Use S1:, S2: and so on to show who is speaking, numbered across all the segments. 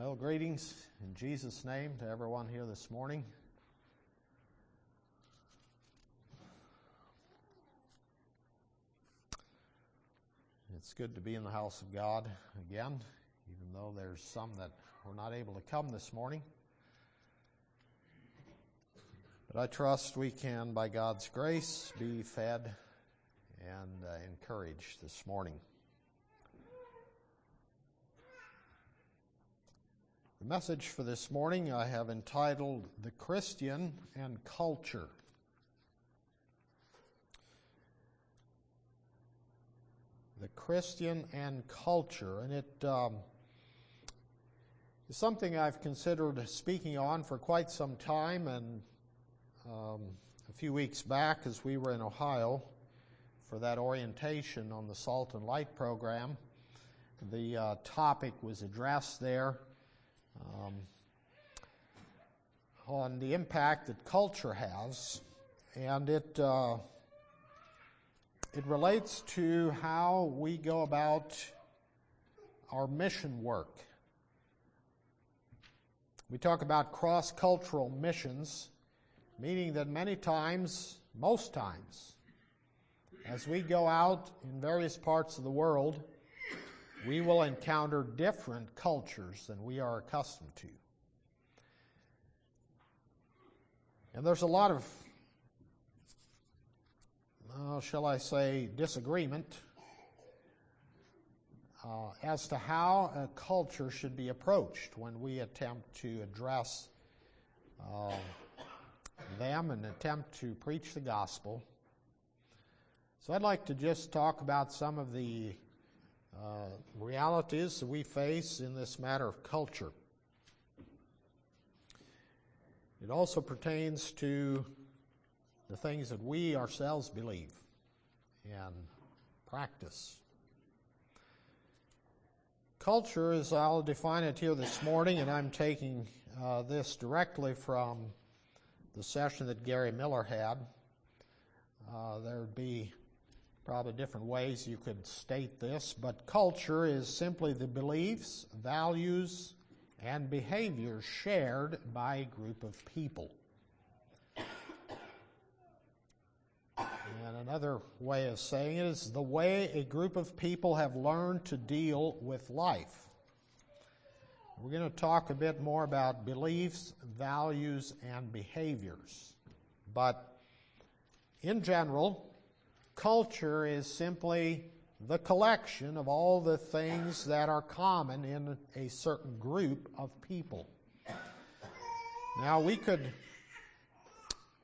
S1: Well, greetings in Jesus' name to everyone here this morning. It's good to be in the house of God again, even though there's some that were not able to come this morning. But I trust we can, by God's grace, be fed and uh, encouraged this morning. Message for this morning I have entitled The Christian and Culture. The Christian and Culture. And it um, is something I've considered speaking on for quite some time. And um, a few weeks back, as we were in Ohio for that orientation on the Salt and Light program, the uh, topic was addressed there um, on the impact that culture has, and it uh, it relates to how we go about our mission work. We talk about cross cultural missions, meaning that many times, most times, as we go out in various parts of the world, we will encounter different cultures than we are accustomed to. And there's a lot of, shall I say, disagreement uh, as to how a culture should be approached when we attempt to address uh, them and attempt to preach the gospel. So I'd like to just talk about some of the uh, realities that we face in this matter of culture. It also pertains to the things that we ourselves believe and practice. Culture, as I'll define it here this morning, and I'm taking uh, this directly from the session that Gary Miller had. Uh, there would be probably different ways you could state this, but culture is simply the beliefs, values, and behaviors shared by a group of people. And another way of saying it is the way a group of people have learned to deal with life. We're going to talk a bit more about beliefs, values, and behaviors. But in general, culture is simply the collection of all the things that are common in a certain group of people. Now we could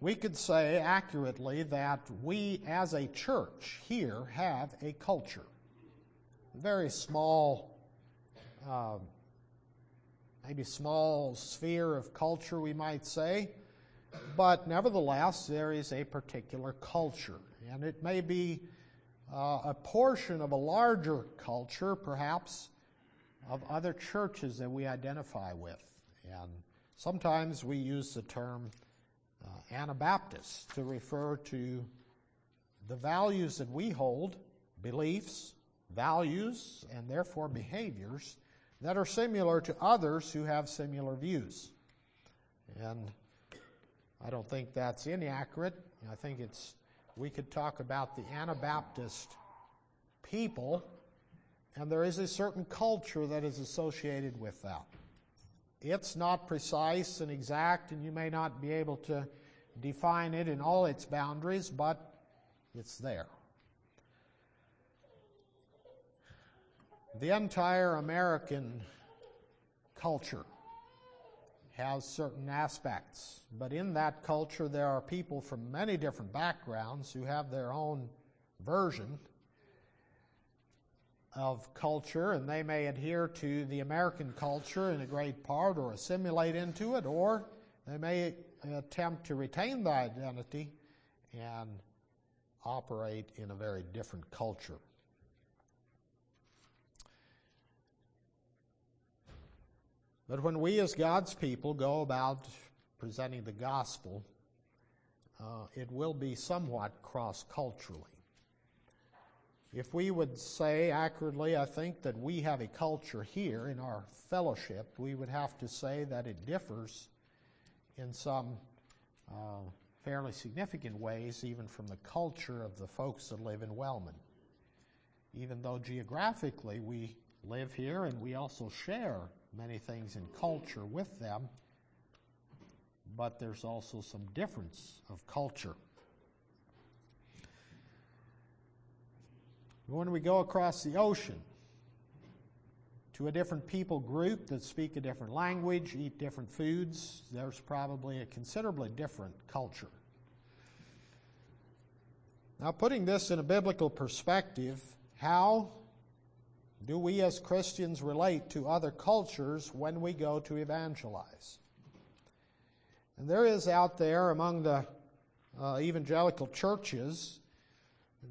S1: we could say accurately that we as a church here have a culture. A very small uh, maybe small sphere of culture we might say, but nevertheless there is a particular culture and it may be uh, a portion of a larger culture, perhaps, of other churches that we identify with. And sometimes we use the term uh, Anabaptist to refer to the values that we hold, beliefs, values, and therefore behaviors that are similar to others who have similar views. And I don't think that's inaccurate. I think it's we could talk about the Anabaptist people, and there is a certain culture that is associated with that. It's not precise and exact, and you may not be able to define it in all its boundaries, but it's there. The entire American culture has certain aspects. But in that culture, there are people from many different backgrounds who have their own version of culture, and they may adhere to the American culture in a great part or assimilate into it, or they may attempt to retain the identity and operate in a very different culture. But when we as God's people go about presenting the gospel, uh, it will be somewhat cross culturally. if we would say accurately, I think that we have a culture here in our fellowship, we would have to say that it differs in some uh, fairly significant ways, even from the culture of the folks that live in Wellman. Even though geographically we live here and we also share many things in culture with them, but there's also some difference of culture. When we go across the ocean to a different people group that speak a different language, eat different foods, there's probably a considerably different culture. Now, putting this in a biblical perspective, how do we as Christians relate to other cultures when we go to evangelize? And there is out there among the uh, evangelical churches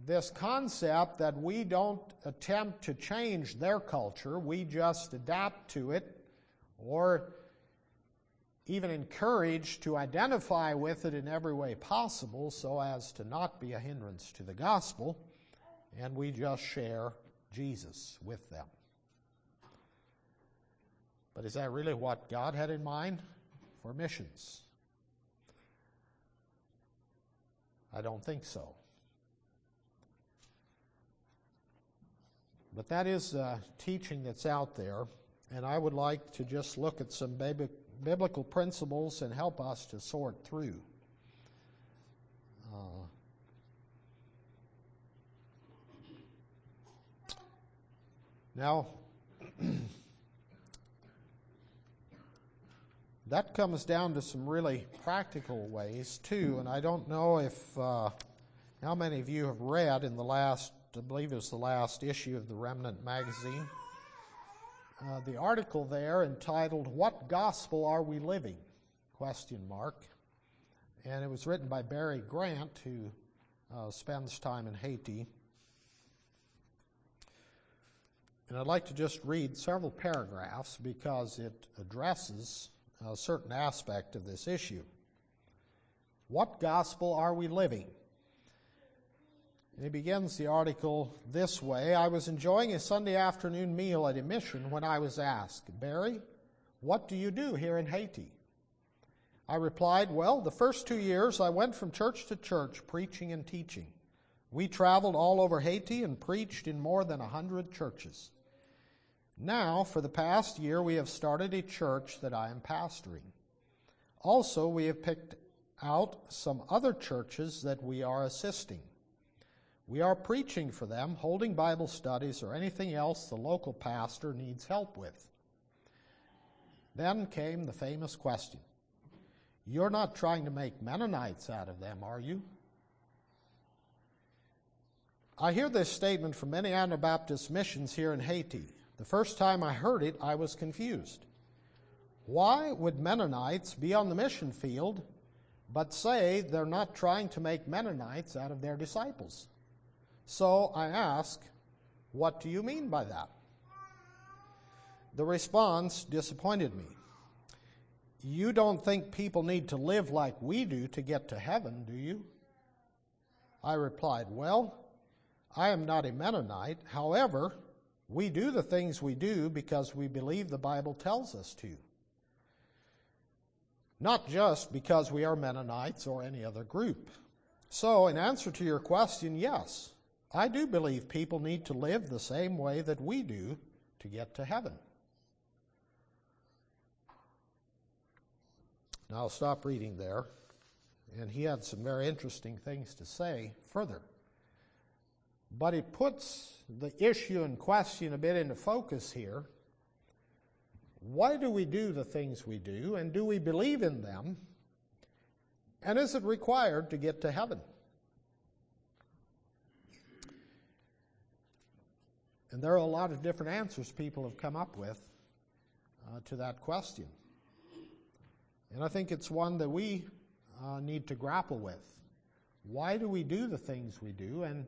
S1: this concept that we don't attempt to change their culture, we just adapt to it or even encourage to identify with it in every way possible so as to not be a hindrance to the gospel, and we just share Jesus with them. But is that really what God had in mind for missions? I don't think so. But that is teaching that's out there, and I would like to just look at some biblical principles and help us to sort through. Uh, now, that comes down to some really practical ways too, and I don't know if uh, how many of you have read in the last I believe it was the last issue of the Remnant magazine. Uh, the article there entitled "What Gospel Are We Living?" question mark, and it was written by Barry Grant, who uh, spends time in Haiti. And I'd like to just read several paragraphs because it addresses a certain aspect of this issue. What gospel are we living? And he begins the article this way I was enjoying a Sunday afternoon meal at a mission when I was asked, Barry, what do you do here in Haiti? I replied, Well, the first two years I went from church to church preaching and teaching. We traveled all over Haiti and preached in more than a hundred churches. Now, for the past year, we have started a church that I am pastoring. Also, we have picked out some other churches that we are assisting. We are preaching for them, holding Bible studies, or anything else the local pastor needs help with. Then came the famous question You're not trying to make Mennonites out of them, are you? I hear this statement from many Anabaptist missions here in Haiti. The first time I heard it, I was confused. Why would Mennonites be on the mission field but say they're not trying to make Mennonites out of their disciples? So I ask, what do you mean by that? The response disappointed me. You don't think people need to live like we do to get to heaven, do you? I replied, Well, I am not a Mennonite. However, we do the things we do because we believe the Bible tells us to. Not just because we are Mennonites or any other group. So, in answer to your question, yes, I do believe people need to live the same way that we do to get to heaven. Now I'll stop reading there. And he had some very interesting things to say further. But it puts the issue in question a bit into focus here. Why do we do the things we do, and do we believe in them? And is it required to get to heaven? And there are a lot of different answers people have come up with uh, to that question. And I think it's one that we uh, need to grapple with. Why do we do the things we do? And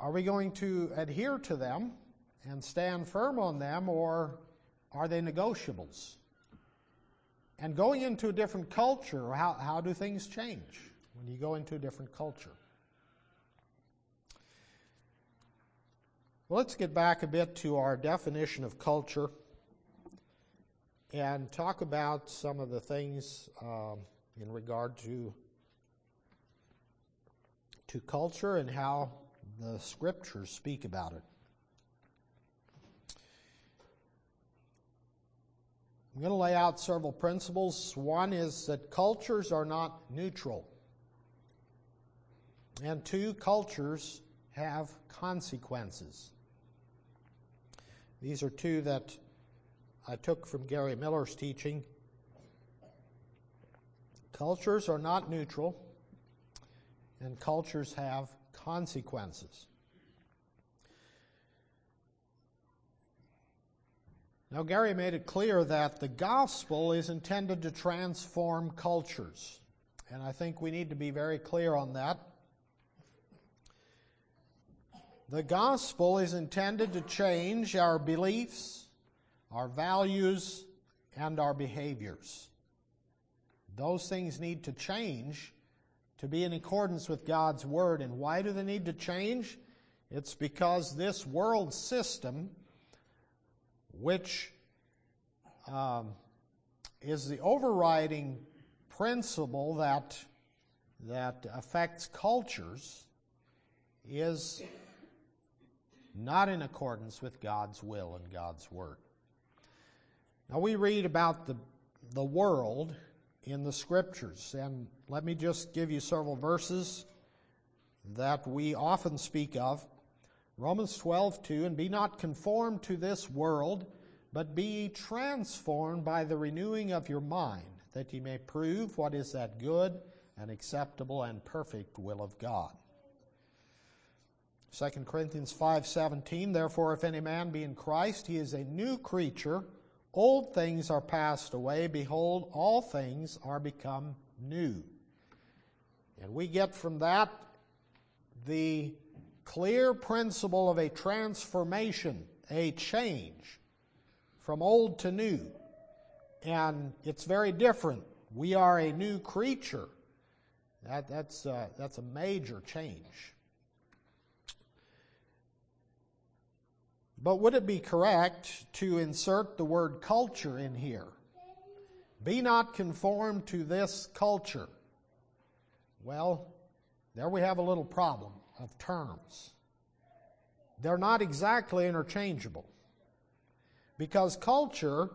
S1: are we going to adhere to them and stand firm on them, or are they negotiables? And going into a different culture, how, how do things change when you go into a different culture? Well, let's get back a bit to our definition of culture and talk about some of the things um, in regard to to culture and how the scriptures speak about it. I'm going to lay out several principles. One is that cultures are not neutral. And two, cultures have consequences. These are two that I took from Gary Miller's teaching. Cultures are not neutral, and cultures have consequences. Now, Gary made it clear that the gospel is intended to transform cultures. And I think we need to be very clear on that. The gospel is intended to change our beliefs, our values, and our behaviors. Those things need to change to be in accordance with God's Word. And why do they need to change? It's because this world system which um, is the overriding principle that, that affects cultures, is not in accordance with God's will and God's word. Now, we read about the, the world in the scriptures, and let me just give you several verses that we often speak of. Romans 12, 2, and be not conformed to this world, but be transformed by the renewing of your mind, that ye may prove what is that good and acceptable and perfect will of God. 2 Corinthians 5:17 Therefore if any man be in Christ he is a new creature old things are passed away behold all things are become new and we get from that the clear principle of a transformation, a change from old to new. And it's very different. We are a new creature. That, that's, uh, that's a major change. But would it be correct to insert the word culture in here? Be not conformed to this culture. Well, there we have a little problem of terms. They're not exactly interchangeable. Because culture,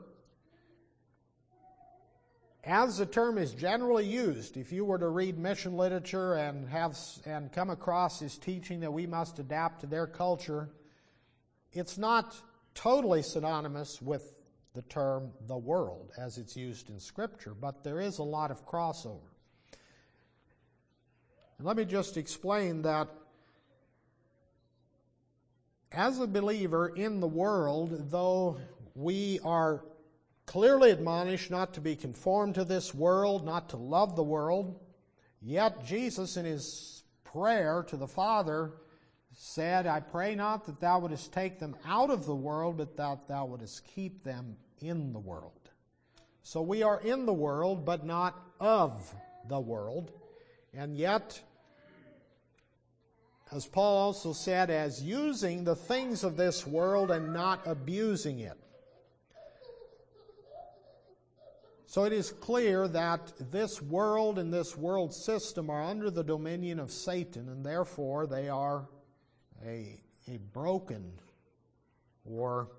S1: as the term is generally used, if you were to read mission literature and have and come across this teaching that we must adapt to their culture, it's not totally synonymous with the term the world as it's used in Scripture, but there is a lot of crossover. And let me just explain that as a believer in the world, though we are clearly admonished not to be conformed to this world, not to love the world, yet Jesus, in his prayer to the Father, said, I pray not that thou wouldest take them out of the world, but that thou wouldest keep them in the world. So we are in the world, but not of the world. And yet, as Paul also said, as using the things of this world and not abusing it. So it is clear that this world and this world system are under the dominion of Satan, and therefore they are a, a broken or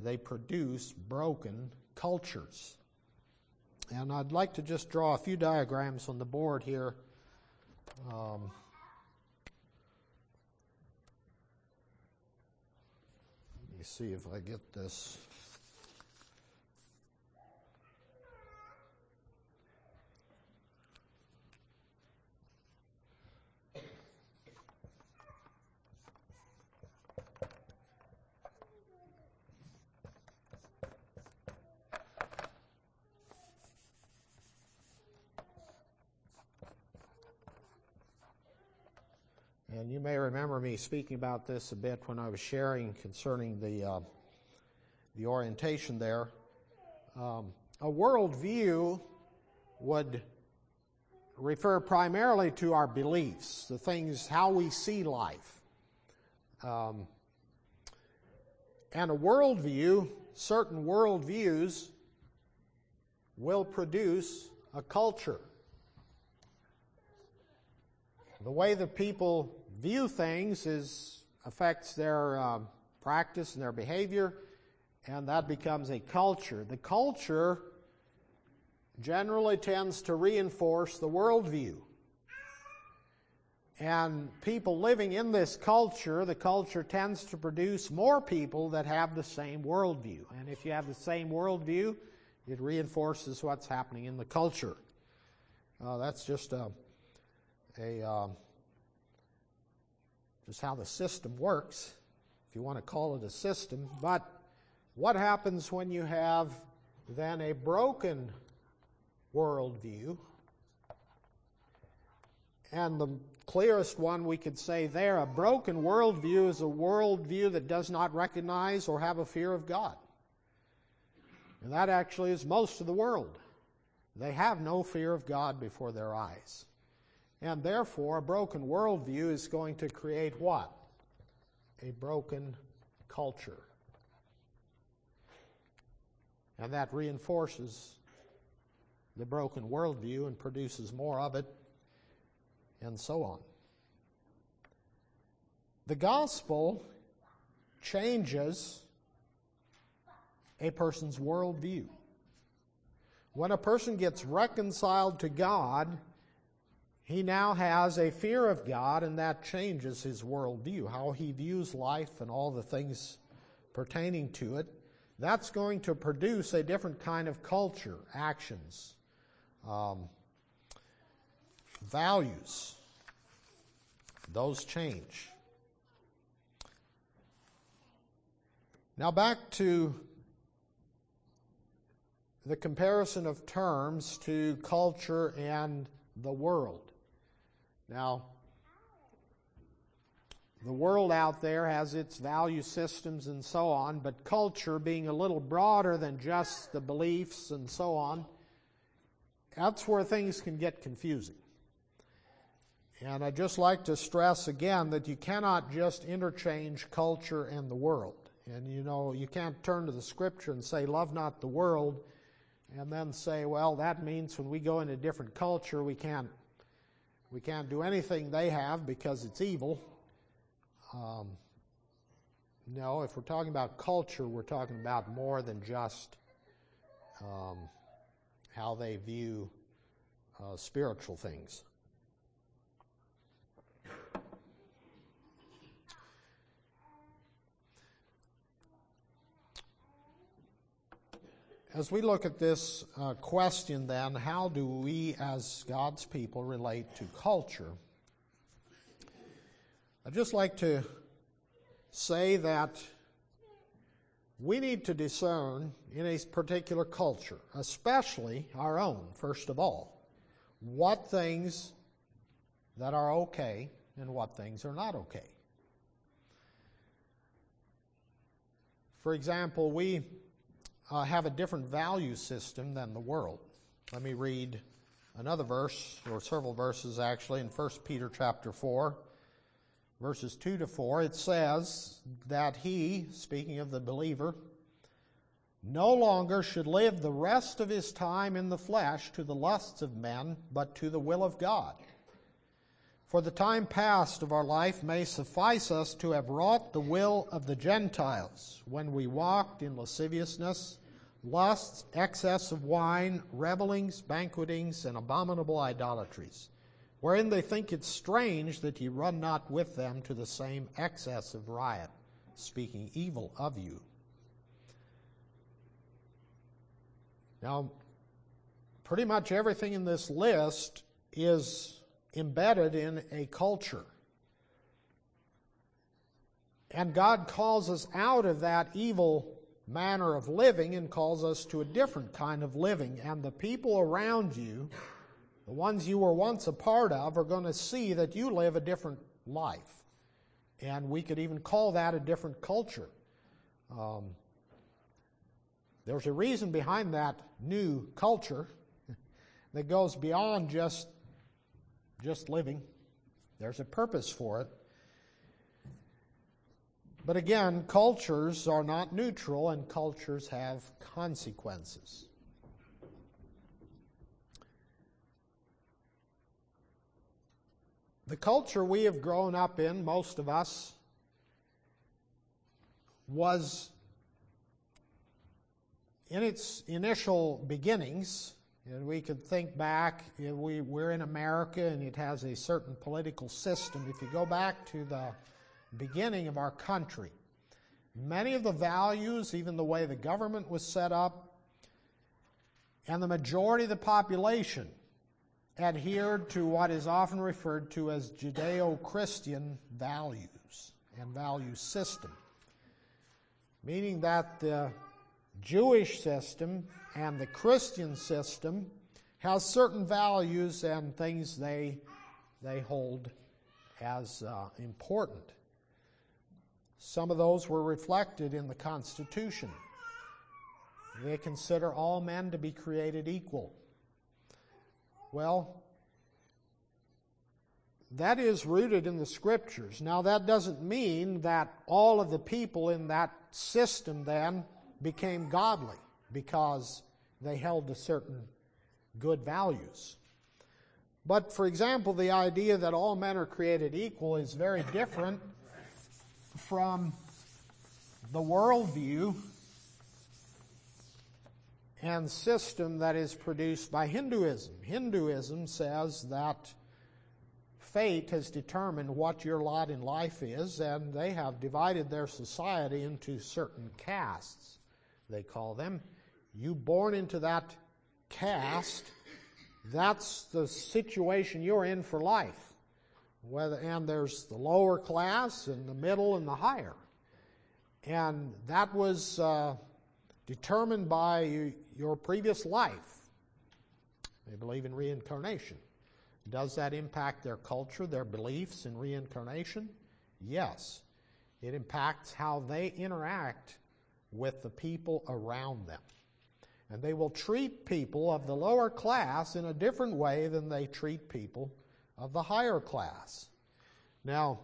S1: they produce broken cultures. And I'd like to just draw a few diagrams on the board here. Um, me see if I get this. And you may remember me speaking about this a bit when I was sharing concerning the, uh, the orientation there. Um, a worldview would refer primarily to our beliefs, the things, how we see life. Um, and a worldview, certain worldviews, will produce a culture. The way that people view things is affects their uh, practice and their behavior, and that becomes a culture. The culture generally tends to reinforce the worldview. And people living in this culture, the culture tends to produce more people that have the same worldview. And if you have the same worldview, it reinforces what's happening in the culture. Uh, that's just a, a uh, just how the system works, if you want to call it a system. But what happens when you have then a broken worldview? And the clearest one we could say there, a broken worldview is a worldview that does not recognize or have a fear of God. And that actually is most of the world. They have no fear of God before their eyes. And therefore, a broken worldview is going to create what? A broken culture. And that reinforces the broken worldview and produces more of it, and so on. The gospel changes a person's worldview. When a person gets reconciled to God, he now has a fear of God, and that changes his worldview, how he views life and all the things pertaining to it. That's going to produce a different kind of culture, actions, um, values. Those change. Now, back to the comparison of terms to culture and the world. Now, the world out there has its value systems and so on, but culture being a little broader than just the beliefs and so on, that's where things can get confusing. And I'd just like to stress again that you cannot just interchange culture and the world. And you know, you can't turn to the scripture and say, Love not the world and then say, well, that means when we go into different culture, we can't we can't do anything they have because it's evil. Um, no, if we're talking about culture, we're talking about more than just um, how they view uh, spiritual things. As we look at this uh, question, then, how do we as God's people relate to culture? I'd just like to say that we need to discern in a particular culture, especially our own, first of all, what things that are okay and what things are not okay. For example, we uh, have a different value system than the world. Let me read another verse, or several verses actually, in 1 Peter chapter 4, verses 2 to 4. It says that he, speaking of the believer, no longer should live the rest of his time in the flesh to the lusts of men, but to the will of God. For the time past of our life may suffice us to have wrought the will of the Gentiles when we walked in lasciviousness, lusts, excess of wine, revelings, banquetings, and abominable idolatries, wherein they think it strange that ye run not with them to the same excess of riot, speaking evil of you. Now, pretty much everything in this list is embedded in a culture. And God calls us out of that evil manner of living and calls us to a different kind of living. And the people around you, the ones you were once a part of, are going to see that you live a different life. And we could even call that a different culture. Um, there's a reason behind that new culture that goes beyond just just living. There's a purpose for it. But again, cultures are not neutral and cultures have consequences. The culture we have grown up in, most of us, was in its initial beginnings, and we could think back, we, we're in America and it has a certain political system. If you go back to the beginning of our country, many of the values, even the way the government was set up, and the majority of the population adhered to what is often referred to as Judeo Christian values and value system, meaning that the Jewish system and the Christian system has certain values and things they, they hold as uh, important. Some of those were reflected in the Constitution. They consider all men to be created equal. Well, that is rooted in the scriptures. Now, that doesn't mean that all of the people in that system then became godly because they held to certain good values. But, for example, the idea that all men are created equal is very different from the worldview and system that is produced by Hinduism. Hinduism says that fate has determined what your lot in life is, and they have divided their society into certain castes, they call them. You born into that caste, that's the situation you're in for life. Whether, and there's the lower class and the middle and the higher. And that was uh, determined by your previous life. They believe in reincarnation. Does that impact their culture, their beliefs in reincarnation? Yes. It impacts how they interact with the people around them. And they will treat people of the lower class in a different way than they treat people of the higher class. Now,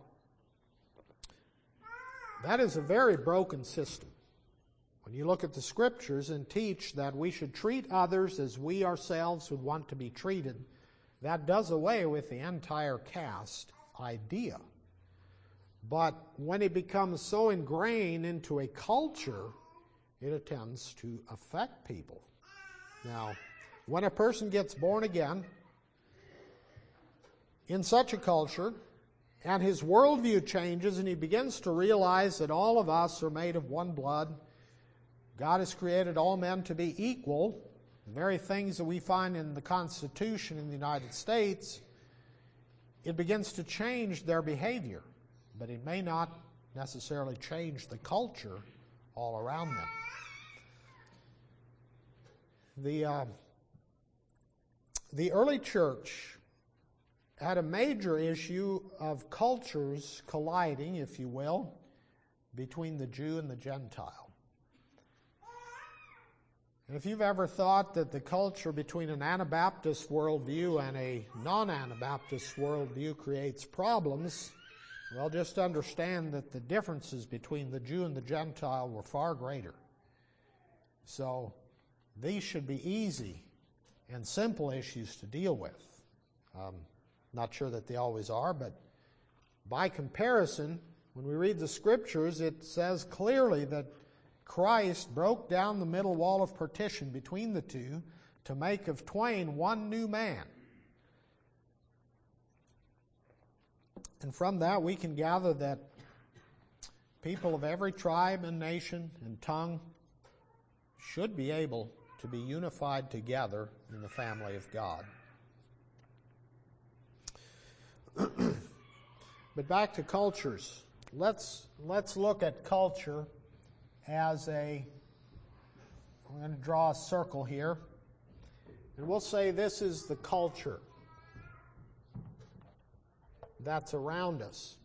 S1: that is a very broken system. When you look at the scriptures and teach that we should treat others as we ourselves would want to be treated, that does away with the entire caste idea. But when it becomes so ingrained into a culture, it tends to affect people. Now, when a person gets born again in such a culture, and his worldview changes, and he begins to realize that all of us are made of one blood God has created all men to be equal. The very things that we find in the Constitution in the United States, it begins to change their behavior, but it may not necessarily change the culture all around them. The, uh, the early church had a major issue of cultures colliding, if you will, between the Jew and the Gentile. And if you've ever thought that the culture between an Anabaptist worldview and a non Anabaptist worldview creates problems, well, just understand that the differences between the Jew and the Gentile were far greater. So these should be easy and simple issues to deal with. Um, not sure that they always are, but by comparison, when we read the scriptures, it says clearly that Christ broke down the middle wall of partition between the two to make of twain one new man. And from that, we can gather that people of every tribe and nation and tongue should be able to be unified together in the family of God. but back to cultures. Let's, let's look at culture as a, I'm going to draw a circle here, and we'll say this is the culture that's around us.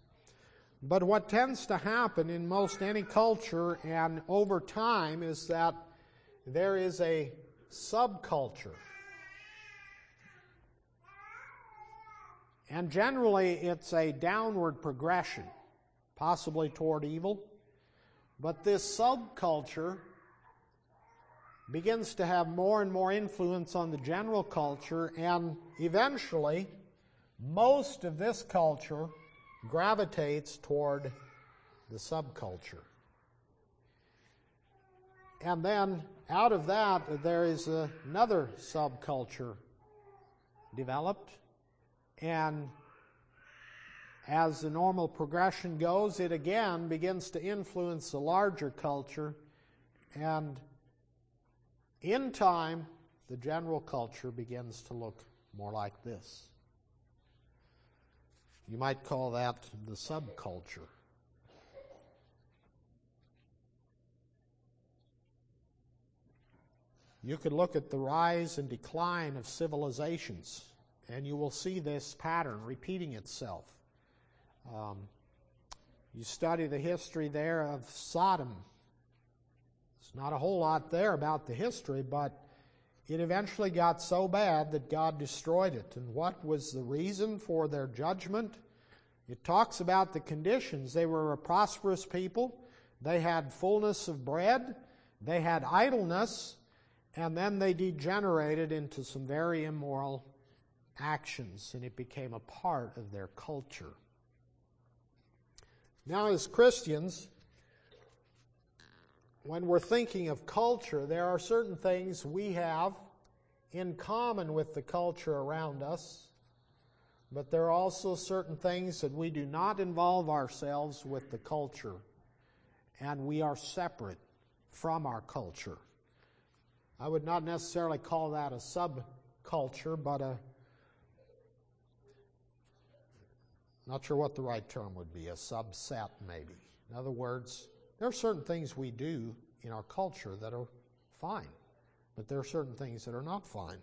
S1: But what tends to happen in most any culture and over time is that there is a subculture. And generally, it's a downward progression, possibly toward evil, But this subculture begins to have more and more influence on the general culture, and eventually, most of this culture gravitates toward the subculture. And then out of that, there is another subculture developed. And as the normal progression goes, it again begins to influence the larger culture. And in time, the general culture begins to look more like this. You might call that the subculture. You could look at the rise and decline of civilizations, and you will see this pattern repeating itself. Um, you study the history there of Sodom. It's not a whole lot there about the history, but it eventually got so bad that God destroyed it. And what was the reason for their judgment? It talks about the conditions. They were a prosperous people, they had fullness of bread, they had idleness, and then they degenerated into some very immoral actions, and it became a part of their culture. Now, as Christians, when we're thinking of culture, there are certain things we have in common with the culture around us, but there are also certain things that we do not involve ourselves with the culture, and we are separate from our culture. I would not necessarily call that a subculture, but a not sure what the right term would be, a subset maybe. In other words, there are certain things we do in our culture that are fine, but there are certain things that are not fine.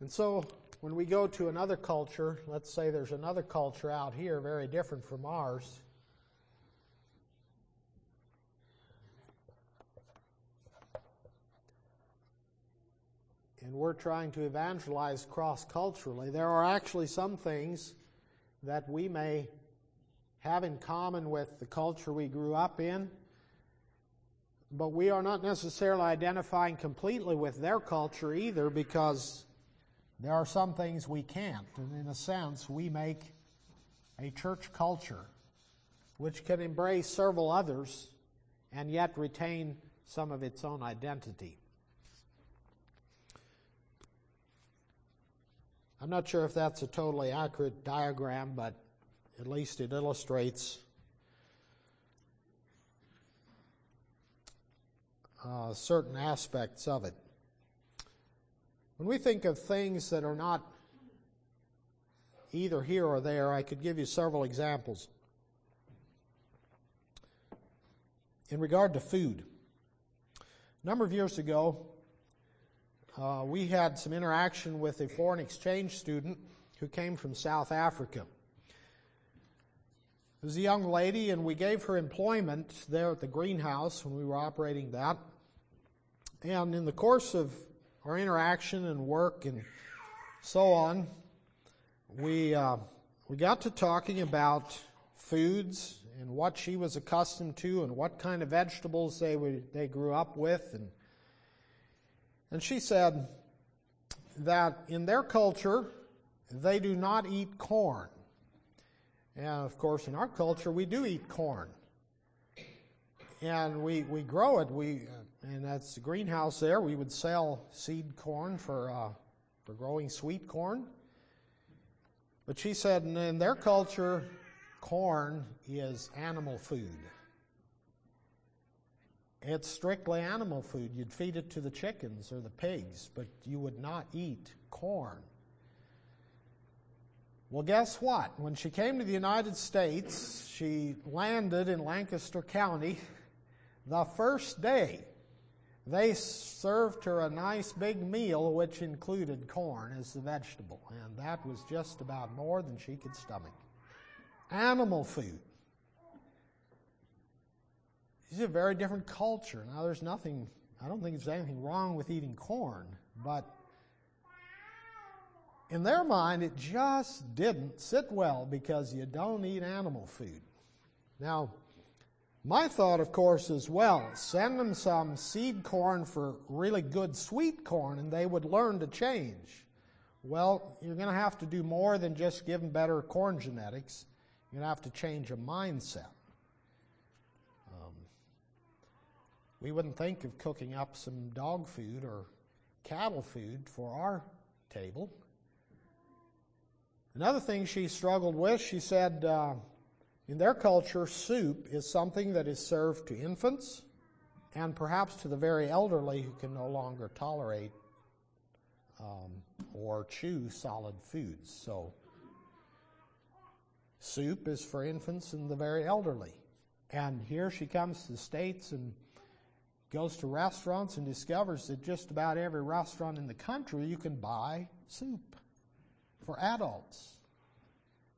S1: And so when we go to another culture, let's say there's another culture out here very different from ours, and we're trying to evangelize cross culturally, there are actually some things that we may have in common with the culture we grew up in, but we are not necessarily identifying completely with their culture either because there are some things we can't. And in a sense, we make a church culture which can embrace several others and yet retain some of its own identity. I'm not sure if that's a totally accurate diagram, but at least it illustrates uh, certain aspects of it. When we think of things that are not either here or there, I could give you several examples. In regard to food, a number of years ago, uh, we had some interaction with a foreign exchange student who came from South Africa. It was a young lady, and we gave her employment there at the greenhouse when we were operating that. And in the course of our interaction and work and so on, we uh, we got to talking about foods and what she was accustomed to and what kind of vegetables they they grew up with and and she said that in their culture, they do not eat corn. And of course, in our culture, we do eat corn. And we, we grow it. We, and that's the greenhouse there. We would sell seed corn for, uh, for growing sweet corn. But she said in their culture, corn is animal food. It's strictly animal food. You'd feed it to the chickens or the pigs, but you would not eat corn. Well, guess what? When she came to the United States, she landed in Lancaster County. The first day, they served her a nice big meal which included corn as the vegetable, and that was just about more than she could stomach. Animal food. It's a very different culture. Now, there's nothing, I don't think there's anything wrong with eating corn, but in their mind, it just didn't sit well because you don't eat animal food. Now, my thought, of course, is well, send them some seed corn for really good sweet corn and they would learn to change. Well, you're going to have to do more than just give them better corn genetics. You're going to have to change a mindset. Um, we wouldn't think of cooking up some dog food or cattle food for our table. Another thing she struggled with, she said, uh, in their culture, soup is something that is served to infants and perhaps to the very elderly who can no longer tolerate um, or chew solid foods. So, soup is for infants and the very elderly. And here she comes to the States and goes to restaurants and discovers that just about every restaurant in the country you can buy soup for adults.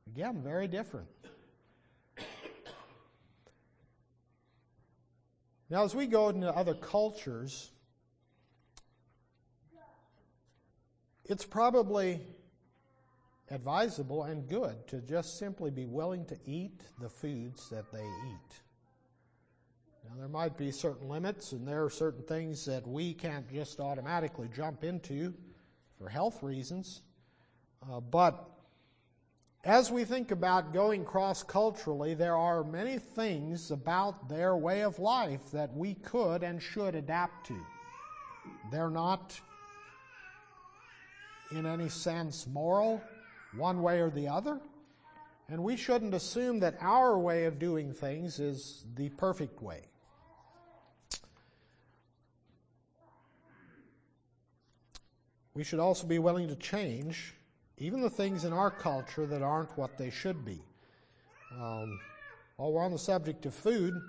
S1: Again, very different. Now, as we go into other cultures, it's probably advisable and good to just simply be willing to eat the foods that they eat. Now, there might be certain limits, and there are certain things that we can't just automatically jump into for health reasons. Uh, but as we think about going cross culturally, there are many things about their way of life that we could and should adapt to. They're not, in any sense, moral, one way or the other. And we shouldn't assume that our way of doing things is the perfect way. We should also be willing to change even the things in our culture that aren't what they should be. Um, while we're on the subject of food,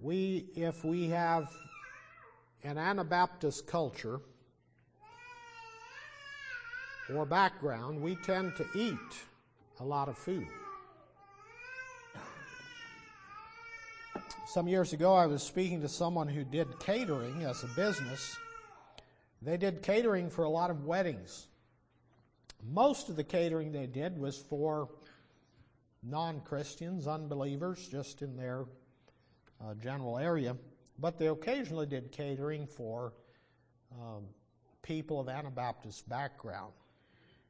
S1: we, if we have an Anabaptist culture or background, we tend to eat a lot of food. Some years ago, I was speaking to someone who did catering as a business. They did catering for a lot of weddings. Most of the catering they did was for non Christians, unbelievers, just in their uh, general area. But they occasionally did catering for um, people of Anabaptist background.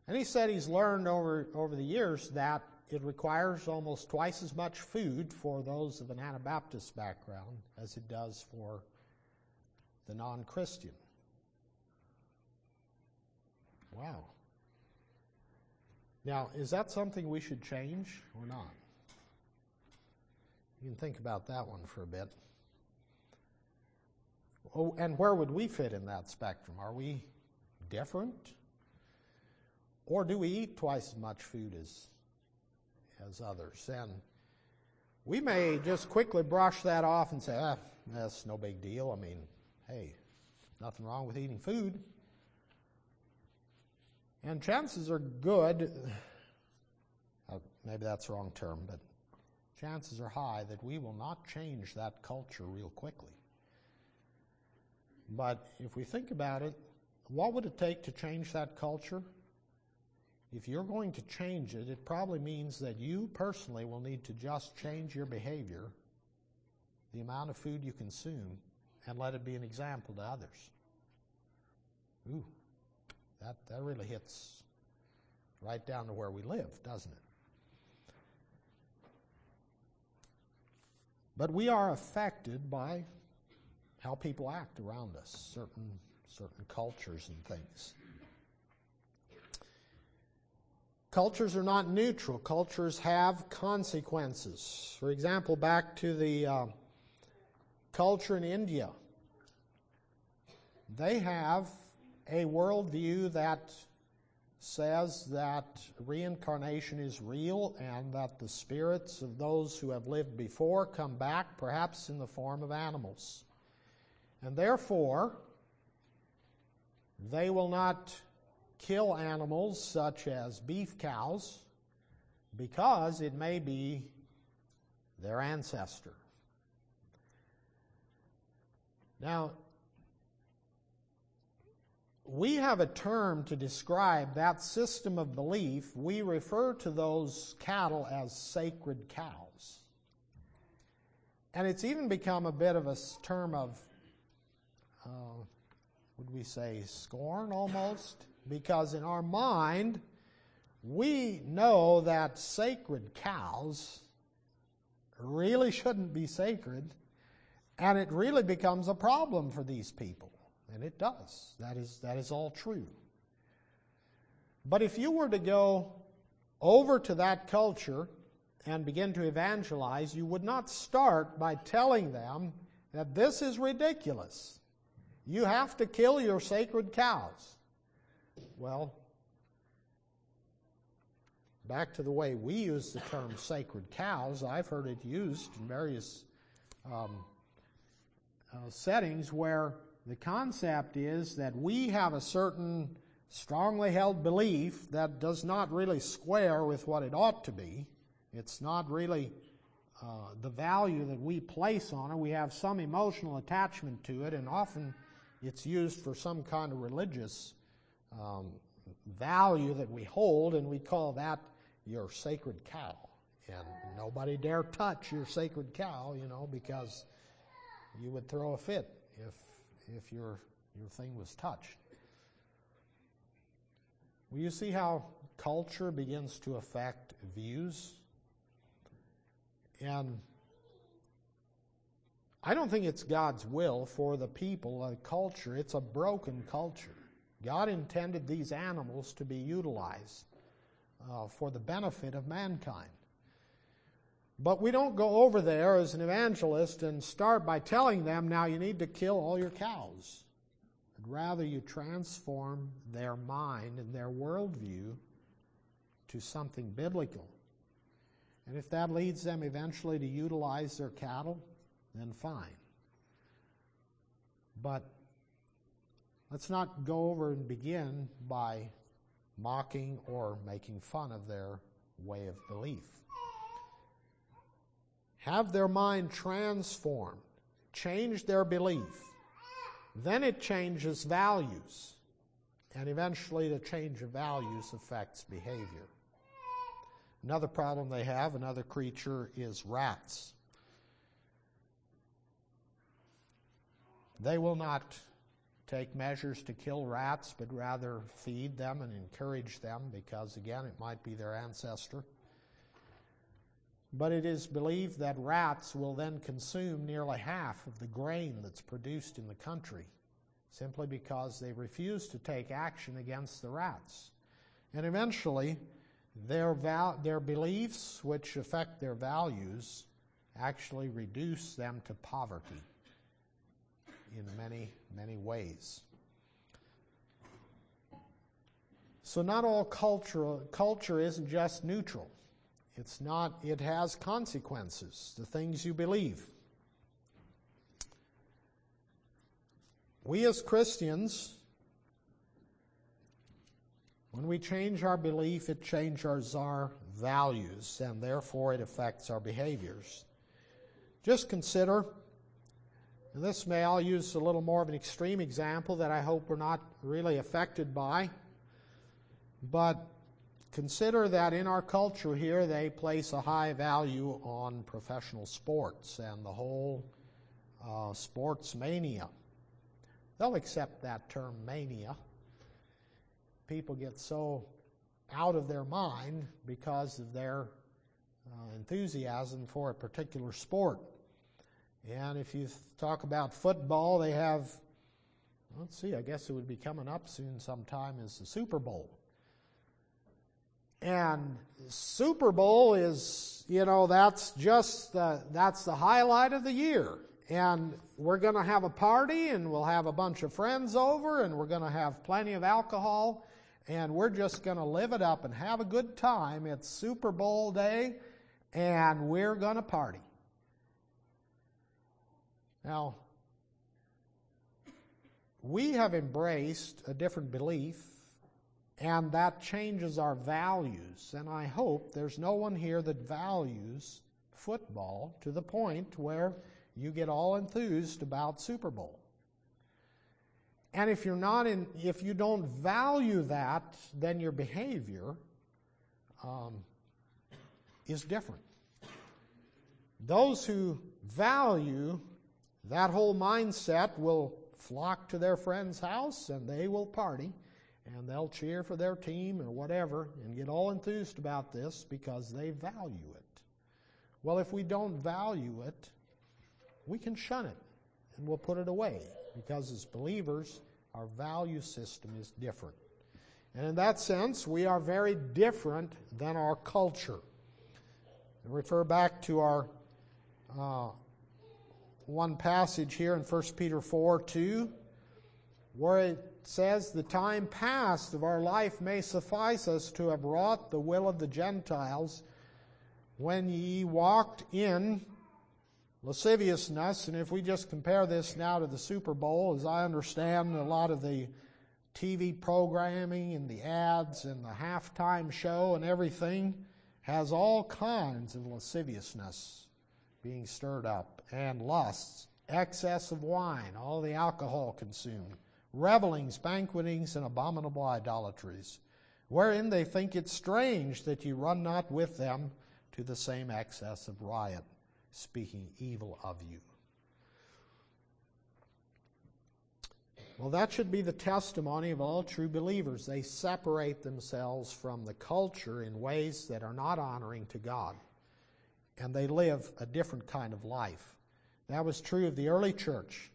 S1: And he said he's learned over, over the years that it requires almost twice as much food for those of an Anabaptist background as it does for the non Christian. Wow. Now, is that something we should change or not? You can think about that one for a bit. Oh, and where would we fit in that spectrum? Are we different? Or do we eat twice as much food as, as others? And we may just quickly brush that off and say, ah, that's no big deal. I mean, hey, nothing wrong with eating food. And chances are good, uh, maybe that's the wrong term, but chances are high that we will not change that culture real quickly. But if we think about it, what would it take to change that culture? If you're going to change it, it probably means that you personally will need to just change your behavior, the amount of food you consume, and let it be an example to others. Ooh, that, that really hits right down to where we live, doesn't it? But we are affected by how people act around us, certain, certain cultures and things. Cultures are not neutral. Cultures have consequences. For example, back to the uh, culture in India. They have a worldview that says that reincarnation is real and that the spirits of those who have lived before come back, perhaps in the form of animals. And therefore, they will not kill animals such as beef cows because it may be their ancestor. Now, we have a term to describe that system of belief. We refer to those cattle as sacred cows. And it's even become a bit of a term of, uh, would we say, scorn almost? Because in our mind, we know that sacred cows really shouldn't be sacred, and it really becomes a problem for these people. And it does. That is, that is all true. But if you were to go over to that culture and begin to evangelize, you would not start by telling them that this is ridiculous. You have to kill your sacred cows. Well, back to the way we use the term sacred cows, I've heard it used in various um, uh, settings where the concept is that we have a certain strongly held belief that does not really square with what it ought to be. It's not really uh, the value that we place on it. We have some emotional attachment to it, and often it's used for some kind of religious um, value that we hold, and we call that your sacred cow. And nobody dare touch your sacred cow, you know, because you would throw a fit if if your, your thing was touched. Well, you see how culture begins to affect views? And I don't think it's God's will for the people, a culture. It's a broken culture. God intended these animals to be utilized uh, for the benefit of mankind. But we don't go over there as an evangelist and start by telling them, now you need to kill all your cows. But rather, you transform their mind and their worldview to something biblical. And if that leads them eventually to utilize their cattle, then fine. But let's not go over and begin by mocking or making fun of their way of belief have their mind transformed, change their belief. Then it changes values. And eventually, the change of values affects behavior. Another problem they have, another creature, is rats. They will not take measures to kill rats, but rather feed them and encourage them because, again, it might be their ancestor. But it is believed that rats will then consume nearly half of the grain that's produced in the country simply because they refuse to take action against the rats. And eventually, their, val- their beliefs, which affect their values, actually reduce them to poverty in many, many ways. So, not all culture, culture isn't just neutral. It's not, it has consequences, the things you believe. We as Christians, when we change our belief, it changes our values, and therefore it affects our behaviors. Just consider, and this may I'll use a little more of an extreme example that I hope we're not really affected by, but Consider that in our culture here, they place a high value on professional sports and the whole uh, sports mania. They'll accept that term mania. People get so out of their mind because of their uh, enthusiasm for a particular sport. And if you talk about football, they have, let's see, I guess it would be coming up soon sometime, is the Super Bowl. And Super Bowl is, you know, that's just the, that's the highlight of the year. And we're going to have a party and we'll have a bunch of friends over and we're going to have plenty of alcohol and we're just going to live it up and have a good time. It's Super Bowl day and we're going to party. Now, we have embraced a different belief and that changes our values. And I hope there's no one here that values football to the point where you get all enthused about Super Bowl. And if you're not in, if you don't value that, then your behavior um, is different. Those who value that whole mindset will flock to their friend's house and they will party and they'll cheer for their team or whatever and get all enthused about this because they value it. Well, if we don't value it, we can shun it and we'll put it away because as believers, our value system is different. And in that sense, we are very different than our culture. I refer back to our uh, one passage here in 1 Peter 4 2, where it says, The time past of our life may suffice us to have wrought the will of the Gentiles when ye walked in lasciviousness. And if we just compare this now to the Super Bowl, as I understand a lot of the TV programming and the ads and the halftime show and everything has all kinds of lasciviousness being stirred up and lusts, excess of wine, all the alcohol consumed, revelings, banquetings, and abominable idolatries, wherein they think it strange that you run not with them to the same excess of riot, speaking evil of you. Well, that should be the testimony of all true believers. They separate themselves from the culture in ways that are not honoring to God, and they live a different kind of life. That was true of the early church.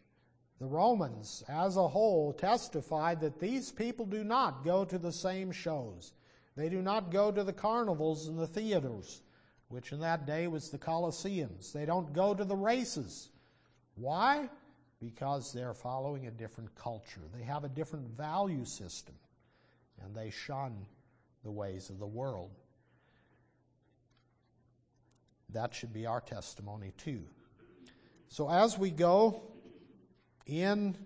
S1: The Romans, as a whole, testified that these people do not go to the same shows. They do not go to the carnivals and the theaters, which in that day was the Colosseums. They don't go to the races. Why? Because they're following a different culture. They have a different value system, and they shun the ways of the world. That should be our testimony too. So as we go in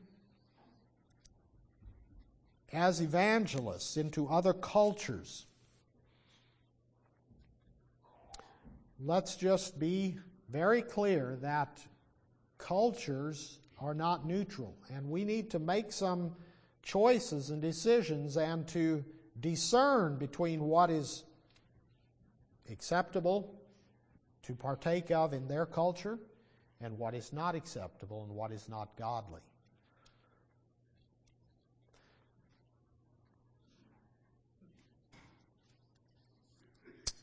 S1: as evangelists into other cultures. Let's just be very clear that cultures are not neutral, and we need to make some choices and decisions and to discern between what is acceptable to partake of in their culture and what is not acceptable and what is not godly.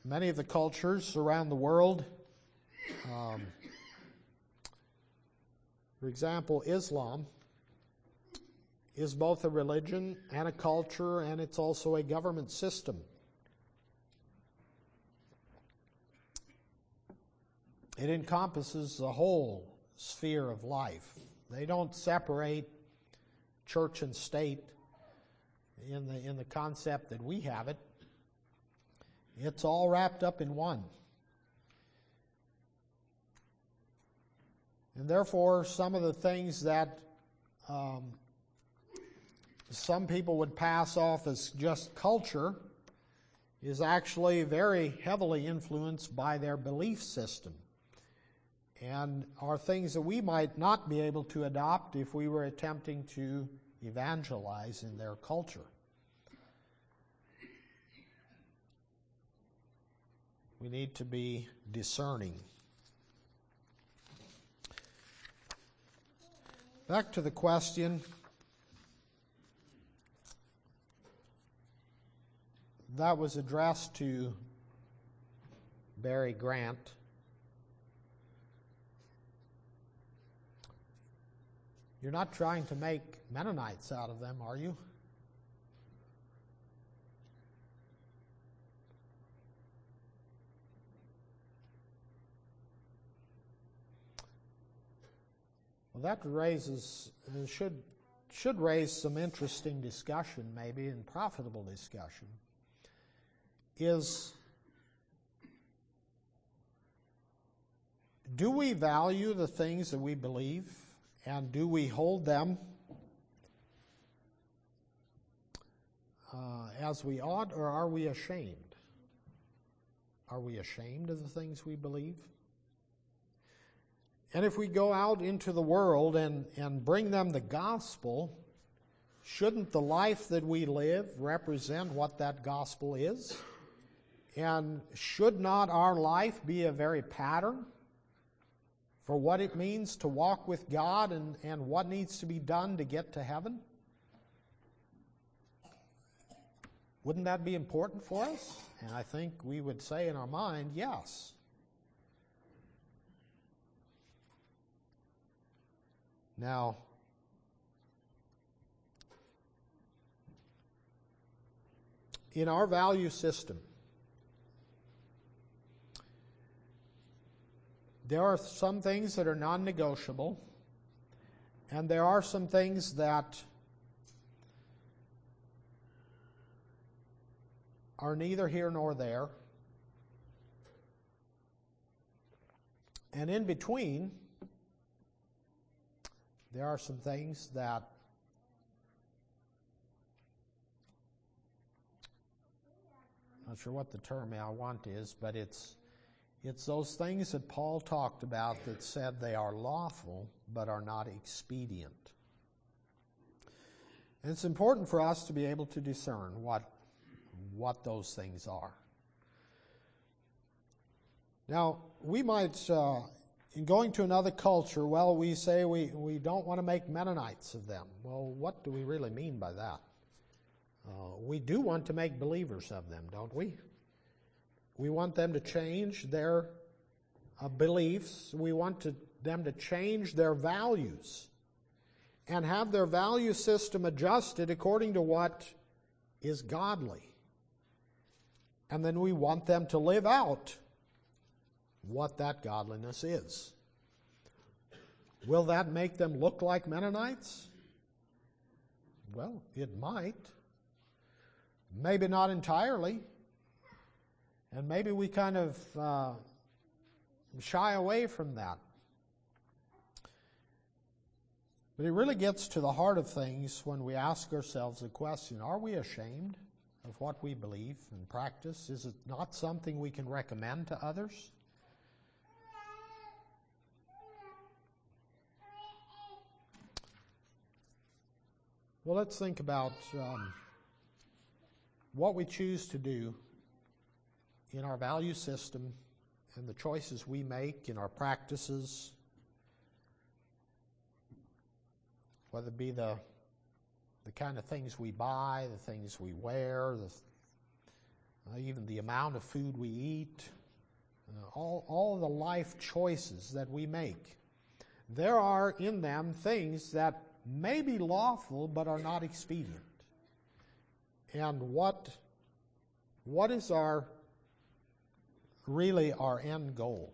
S1: Many of the cultures around the world, um, for example, Islam, is both a religion and a culture, and it's also a government system. It encompasses the whole sphere of life. They don't separate church and state in the, in the concept that we have it. It's all wrapped up in one. And therefore, some of the things that um, some people would pass off as just culture is actually very heavily influenced by their belief system and are things that we might not be able to adopt if we were attempting to evangelize in their culture. We need to be discerning. Back to the question. That was addressed to Barry Grant. You're not trying to make Mennonites out of them, are you? Well, that raises uh, should should raise some interesting discussion, maybe, and profitable discussion. Is do we value the things that we believe? And do we hold them uh, as we ought, or are we ashamed? Are we ashamed of the things we believe? And if we go out into the world and, and bring them the gospel, shouldn't the life that we live represent what that gospel is? And should not our life be a very pattern for what it means to walk with God and, and what needs to be done to get to heaven? Wouldn't that be important for us? And I think we would say in our mind, yes. Now, in our value system, there are some things that are non negotiable, and there are some things that are neither here nor there. And in between, there are some things that not sure what the term I want is, but it's it's those things that Paul talked about that said they are lawful but are not expedient. And it's important for us to be able to discern what what those things are. Now, we might, uh, in going to another culture, well, we say we, we don't want to make Mennonites of them. Well, what do we really mean by that? Uh, we do want to make believers of them, don't we? We want them to change their uh, beliefs. We want to, them to change their values and have their value system adjusted according to what is godly. And then we want them to live out what that godliness is. Will that make them look like Mennonites? Well, it might. Maybe not entirely. And maybe we kind of uh, shy away from that. But it really gets to the heart of things when we ask ourselves the question are we ashamed? of what we believe and practice? Is it not something we can recommend to others? Well, let's think about um, what we choose to do in our value system and the choices we make in our practices, whether it be the the kind of things we buy, the things we wear, the, uh, even the amount of food we eat, uh, all, all the life choices that we make. There are in them things that may be lawful but are not expedient. And what, what is our really our end goal?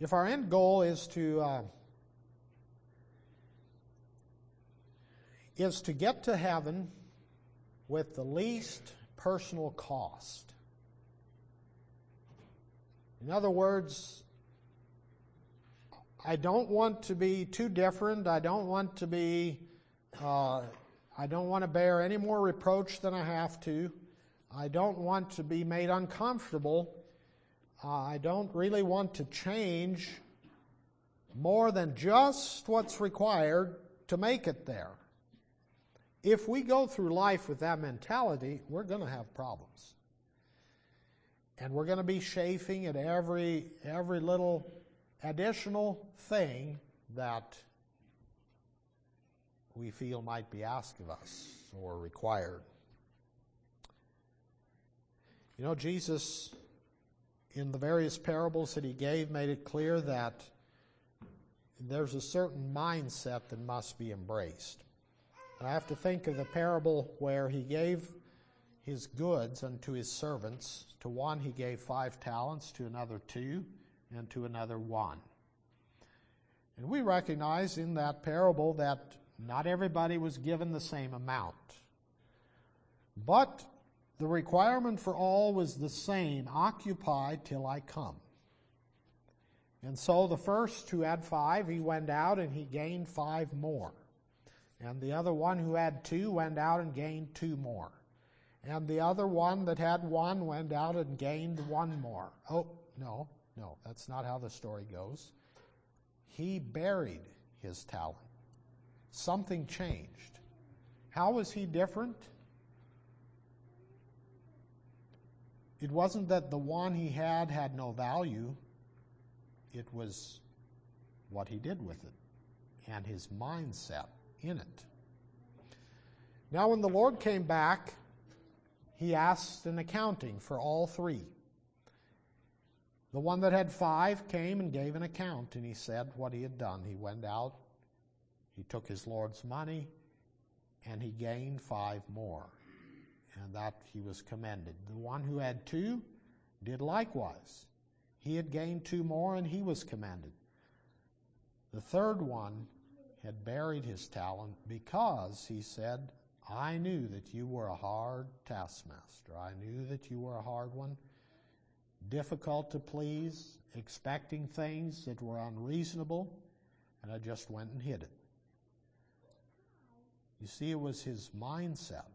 S1: If our end goal is to uh, is to get to heaven with the least personal cost. In other words, I don't want to be too different. I don't want to be, uh, I don't want to bear any more reproach than I have to. I don't want to be made uncomfortable uh, I don't really want to change more than just what's required to make it there. If we go through life with that mentality, we're going to have problems. And we're going to be chafing at every, every little additional thing that we feel might be asked of us or required. You know, Jesus in the various parables that he gave made it clear that there's a certain mindset that must be embraced. And I have to think of the parable where he gave his goods unto his servants. To one he gave five talents, to another two, and to another one. And we recognize in that parable that not everybody was given the same amount. But the requirement for all was the same occupy till I come. And so the first who had five, he went out and he gained five more. And the other one who had two went out and gained two more. And the other one that had one went out and gained one more. Oh, no, no, that's not how the story goes. He buried his talent. Something changed. How was he different? It wasn't that the one he had had no value, it was what he did with it and his mindset in it. Now, when the Lord came back, he asked an accounting for all three. The one that had five came and gave an account, and he said what he had done. He went out, he took his Lord's money, and he gained five more and that he was commended. The one who had two did likewise. He had gained two more, and he was commended. The third one had buried his talent because he said, I knew that you were a hard taskmaster. I knew that you were a hard one, difficult to please, expecting things that were unreasonable, and I just went and hid it. You see, it was his mindset.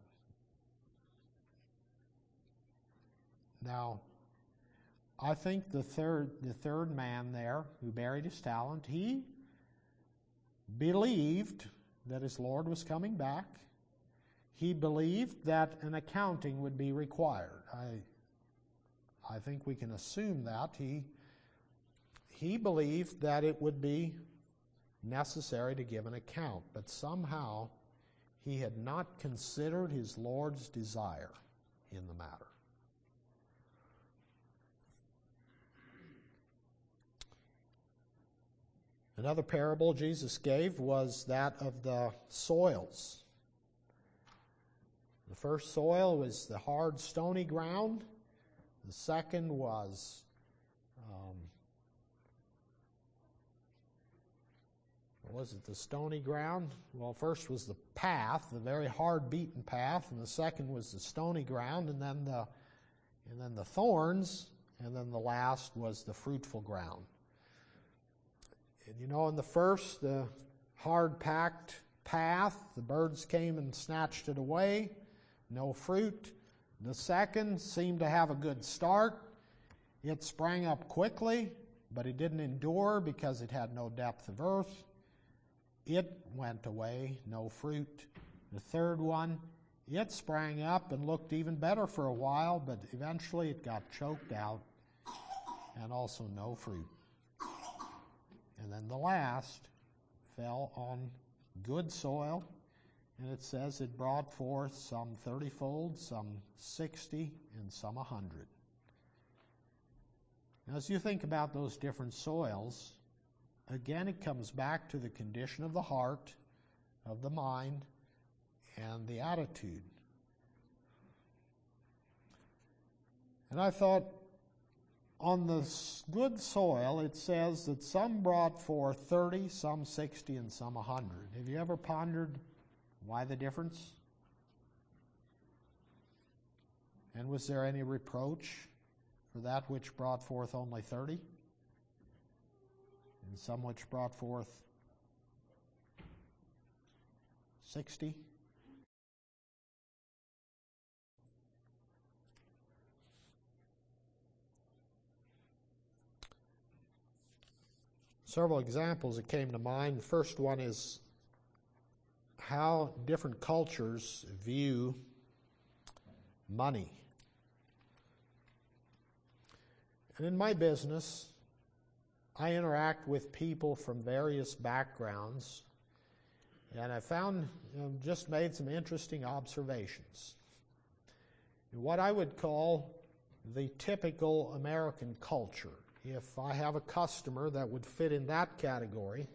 S1: Now, I think the third, the third man there who buried his talent, he believed that his Lord was coming back. He believed that an accounting would be required. I, I think we can assume that. He, he believed that it would be necessary to give an account, but somehow he had not considered his Lord's desire in the matter. Another parable Jesus gave was that of the soils. The first soil was the hard, stony ground. The second was um, was it the stony ground? Well, first was the path, the very hard beaten path, and the second was the stony ground, and then the and then the thorns, and then the last was the fruitful ground. And you know, in the first, the hard packed path, the birds came and snatched it away, no fruit. The second seemed to have a good start. It sprang up quickly, but it didn't endure because it had no depth of earth. It went away, no fruit. The third one, it sprang up and looked even better for a while, but eventually it got choked out and also no fruit. And then the last fell on good soil, and it says it brought forth some thirtyfold, some sixty, and some a hundred. Now, as you think about those different soils, again it comes back to the condition of the heart, of the mind, and the attitude. And I thought, on the good soil, it says that some brought forth 30, some 60, and some 100. Have you ever pondered why the difference? And was there any reproach for that which brought forth only 30? And some which brought forth 60? several examples that came to mind. The first one is how different cultures view money. And in my business, I interact with people from various backgrounds, and I found, you know, just made some interesting observations. What I would call the typical American culture if I have a customer that would fit in that category,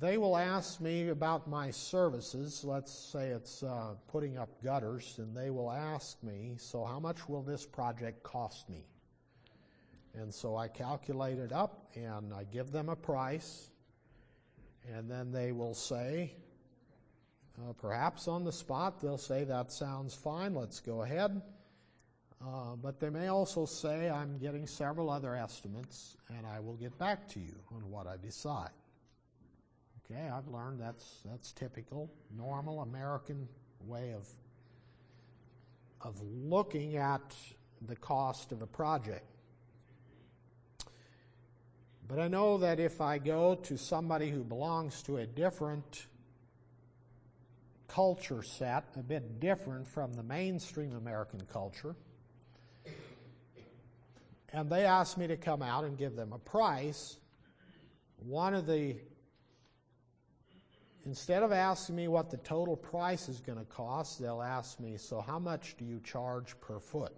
S1: they will ask me about my services. Let's say it's uh, putting up gutters, and they will ask me, So, how much will this project cost me? And so I calculate it up and I give them a price, and then they will say, uh, perhaps on the spot, they'll say, That sounds fine, let's go ahead. Uh, but they may also say, I'm getting several other estimates and I will get back to you on what I decide. Okay, I've learned that's, that's typical, normal American way of, of looking at the cost of a project. But I know that if I go to somebody who belongs to a different culture set, a bit different from the mainstream American culture, and they ask me to come out and give them a price, one of the instead of asking me what the total price is going to cost, they'll ask me, so how much do you charge per foot?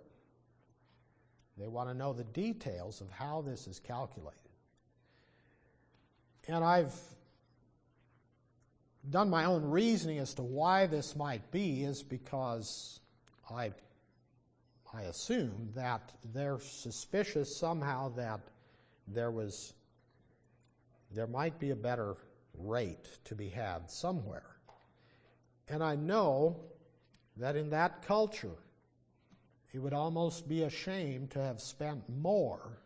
S1: They want to know the details of how this is calculated. And I've done my own reasoning as to why this might be is because I I assume that they're suspicious somehow that there was there might be a better rate to be had somewhere. And I know that in that culture, it would almost be a shame to have spent more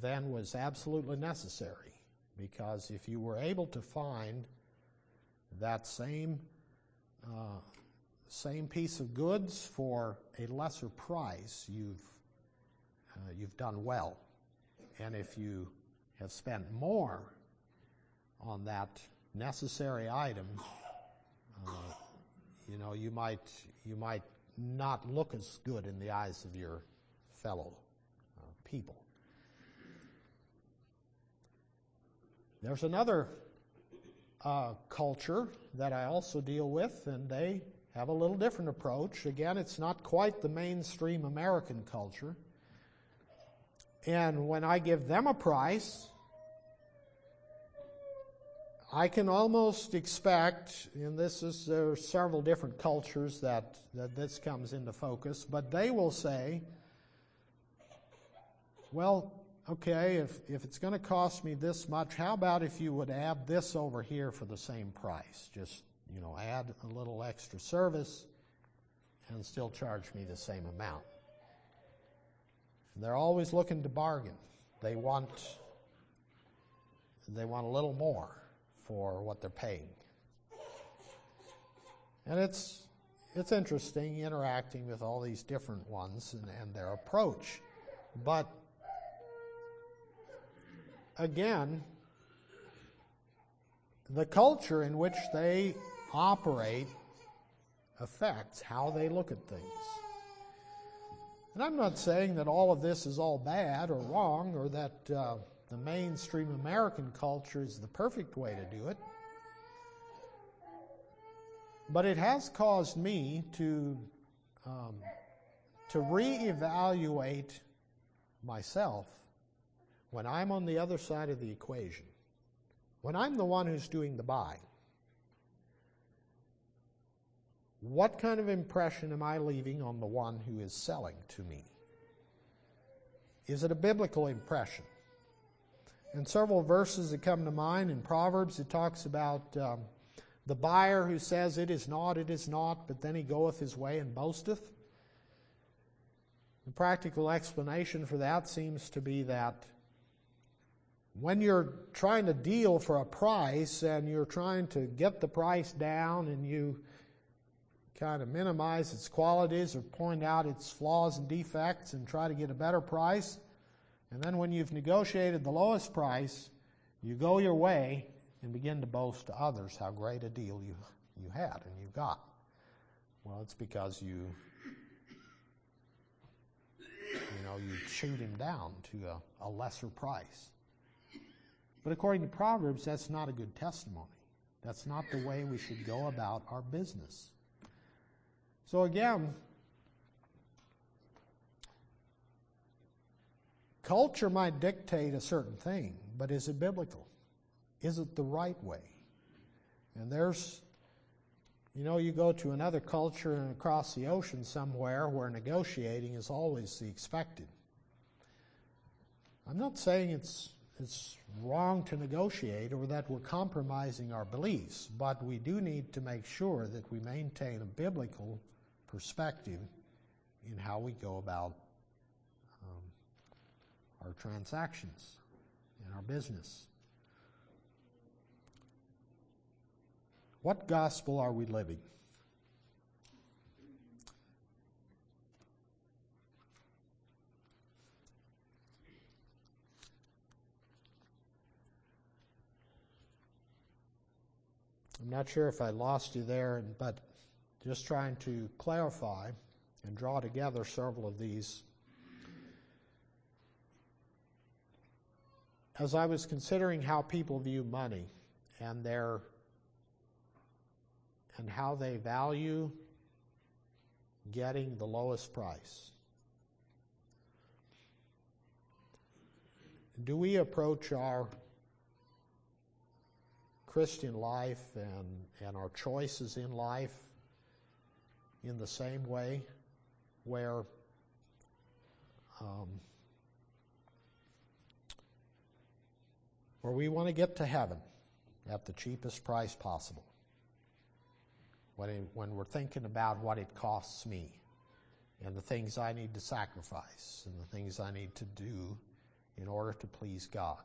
S1: than was absolutely necessary. Because if you were able to find that same, uh, same piece of goods for a lesser price, you've, uh, you've done well. And if you have spent more on that necessary item, uh, you know, you might, you might not look as good in the eyes of your fellow uh, people. There's another uh, culture that I also deal with, and they have a little different approach. Again, it's not quite the mainstream American culture. And when I give them a price, I can almost expect, and this is there are several different cultures that, that this comes into focus, but they will say, well, okay, if, if it's going to cost me this much, how about if you would add this over here for the same price? Just, you know, add a little extra service and still charge me the same amount. They're always looking to bargain. They want they want a little more for what they're paying. And it's, it's interesting interacting with all these different ones and, and their approach. But again, the culture in which they operate affects how they look at things. And I'm not saying that all of this is all bad or wrong or that uh, the mainstream American culture is the perfect way to do it. But it has caused me to, um, to reevaluate myself when I'm on the other side of the equation, when I'm the one who's doing the buying. What kind of impression am I leaving on the one who is selling to me? Is it a biblical impression? In several verses that come to mind in Proverbs, it talks about um, the buyer who says, It is not, it is not, but then he goeth his way and boasteth. The practical explanation for that seems to be that when you're trying to deal for a price and you're trying to get the price down and you kind of minimize its qualities or point out its flaws and defects and try to get a better price, and then when you've negotiated the lowest price, you go your way and begin to boast to others how great a deal you, you had and you got. Well, it's because you, you know, you chewed him down to a, a lesser price. But according to Proverbs, that's not a good testimony. That's not the way we should go about our business. So again, Culture might dictate a certain thing, but is it biblical? Is it the right way? And there's, you know, you go to another culture and across the ocean somewhere where negotiating is always the expected. I'm not saying it's, it's wrong to negotiate or that we're compromising our beliefs, but we do need to make sure that we maintain a biblical perspective in how we go about our transactions, and our business. What gospel are we living? I'm not sure if I lost you there, but just trying to clarify and draw together several of these As I was considering how people view money and their and how they value getting the lowest price. Do we approach our Christian life and, and our choices in life in the same way where um, where we want to get to heaven at the cheapest price possible when, when we're thinking about what it costs me and the things I need to sacrifice and the things I need to do in order to please God.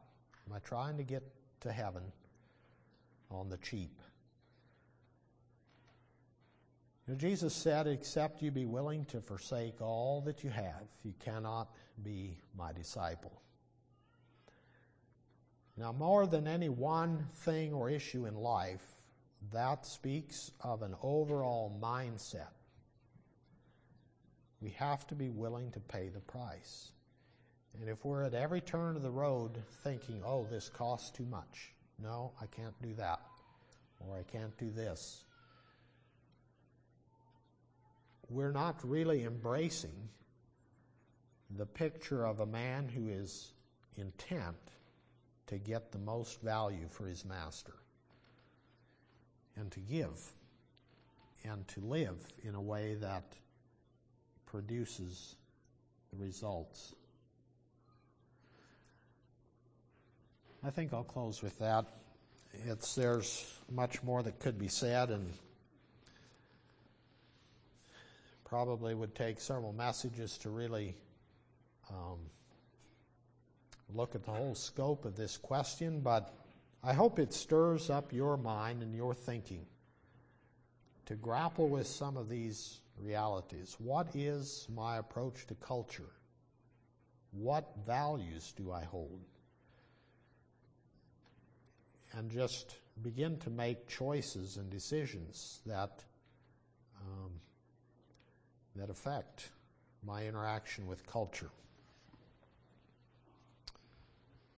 S1: Am I trying to get to heaven on the cheap? Jesus said, Except you be willing to forsake all that you have, you cannot be my disciple. Now, more than any one thing or issue in life, that speaks of an overall mindset. We have to be willing to pay the price. And if we're at every turn of the road thinking, oh, this costs too much, no, I can't do that, or I can't do this, we're not really embracing the picture of a man who is intent to get the most value for his master and to give and to live in a way that produces the results. I think I'll close with that. It's, there's much more that could be said, and probably would take several messages to really um, look at the whole scope of this question, but I hope it stirs up your mind and your thinking to grapple with some of these realities. What is my approach to culture? What values do I hold? And just begin to make choices and decisions that um, that affect my interaction with culture.